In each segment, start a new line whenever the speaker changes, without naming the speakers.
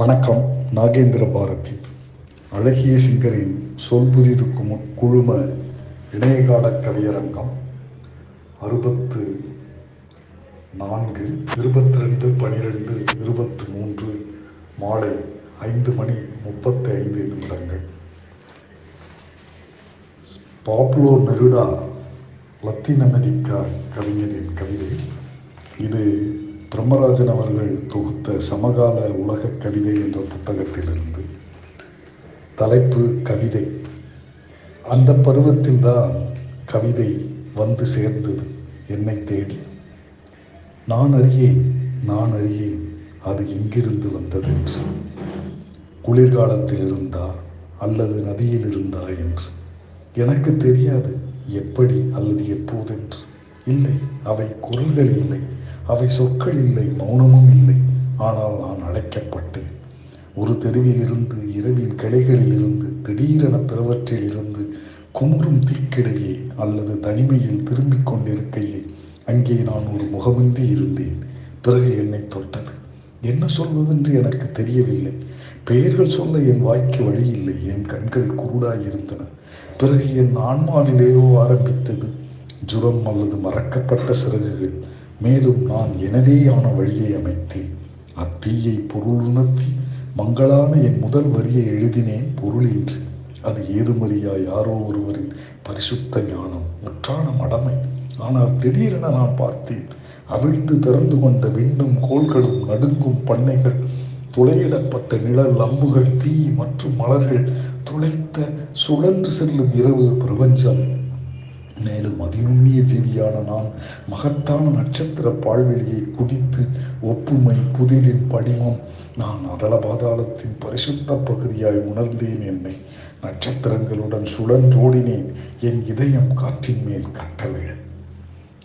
வணக்கம் நாகேந்திர பாரதி. அழகிய சிங்கரின் சொல் புதிதுக்கு குழும இணையகால கவியரங்கம் அறுபத்து நான்கு இருபத்தி ரெண்டு பனிரெண்டு இருபத்தி மூன்று மாலை ஐந்து மணி முப்பத்தி ஐந்து நிமிடங்கள். பாப்லோ நெருடா லத்தீன் அமெரிக்கா கவிஞரின் கவிதை. இது பிரம்மராஜன் அவர்கள் தொகுத்த சமகால உலக கவிதை என்ற புத்தகத்திலிருந்து தலைப்பு கவிதை. அந்த பருவத்தில்தான் கவிதை வந்து சேர்ந்தது என்னை தேடி. நான் அறியேன் நான் அறியேன் அது எங்கிருந்து வந்ததென்று குளிர்காலத்தில் இருந்தா அல்லது நதியில் இருந்தா என்று. எனக்கு தெரியாது எப்படி அல்லது எப்போதென்று. இல்லை அவை குரல்கள் இல்லை அவை சொற்கள் இல்லை மௌனமும் இல்லை. ஆனால் நான் அழைக்கப்பட்டேன் ஒரு தெருவிலிருந்து இரவின் கிளைகளில் இருந்து திடீரென பிறவற்றில் இருந்து குமுறும் தீக்கிடையே அல்லது தனிமையில் திரும்பிக் கொண்டிருக்கையே அங்கே நான் ஒரு முகமின்றி இருந்தேன். பிறகு என்னை தொட்டது. என்ன சொல்வதென்று எனக்கு தெரியவில்லை. பெயர்கள் சொல்ல என் வாய்க்கு வழி இல்லை. என் கண்கள் குருடாய் இருந்தன. பிறகு என் ஆன்மாவிலேயோ ஆரம்பித்தது. ஜுரம் அல்லது மறக்கப்பட்ட சிறகுகள். மேலும் நான் எனதேயான வழியை அமைத்தேன். அத்தீயை பொருளுணர்த்தி மங்களான என் முதல் வரியை எழுதினேன் பொருளின்றி அது ஏதுமறியா யாரோ ஒருவரின் பரிசுத்த ஞானம் முற்றான மடமை. ஆனால் திடீரென நான் பார்த்தேன் அவிழ்ந்து திறந்து கொண்ட விண்ணும் கோள்களும் நடுங்கும் பண்ணைகள் துளையிடப்பட்ட நிழல் அம்புகள் தீ மற்றும் மலர்கள் துளைத்த சுழன்று செல்லும் இரவு பிரபஞ்சம். மேலும் அதிநுண்ணிய ஜீவியான நான் மகத்தான நட்சத்திர பால்வெளியை குடித்து ஒப்புமை புதிரின் படிமம் நான் அதல பாதாளத்தின் பரிசுத்த பகுதியாய் உணர்ந்தேன் என்னை. நட்சத்திரங்களுடன் சுழன்றோடினேன். என் இதயம் காற்றின் மேல் கட்டவிழ.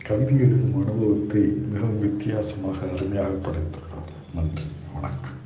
கவிதை எழுதும் அனுபவத்தை மிகவும் வித்தியாசமாக அருமையாக படைத்துள்ளார். நன்றி. வணக்கம்.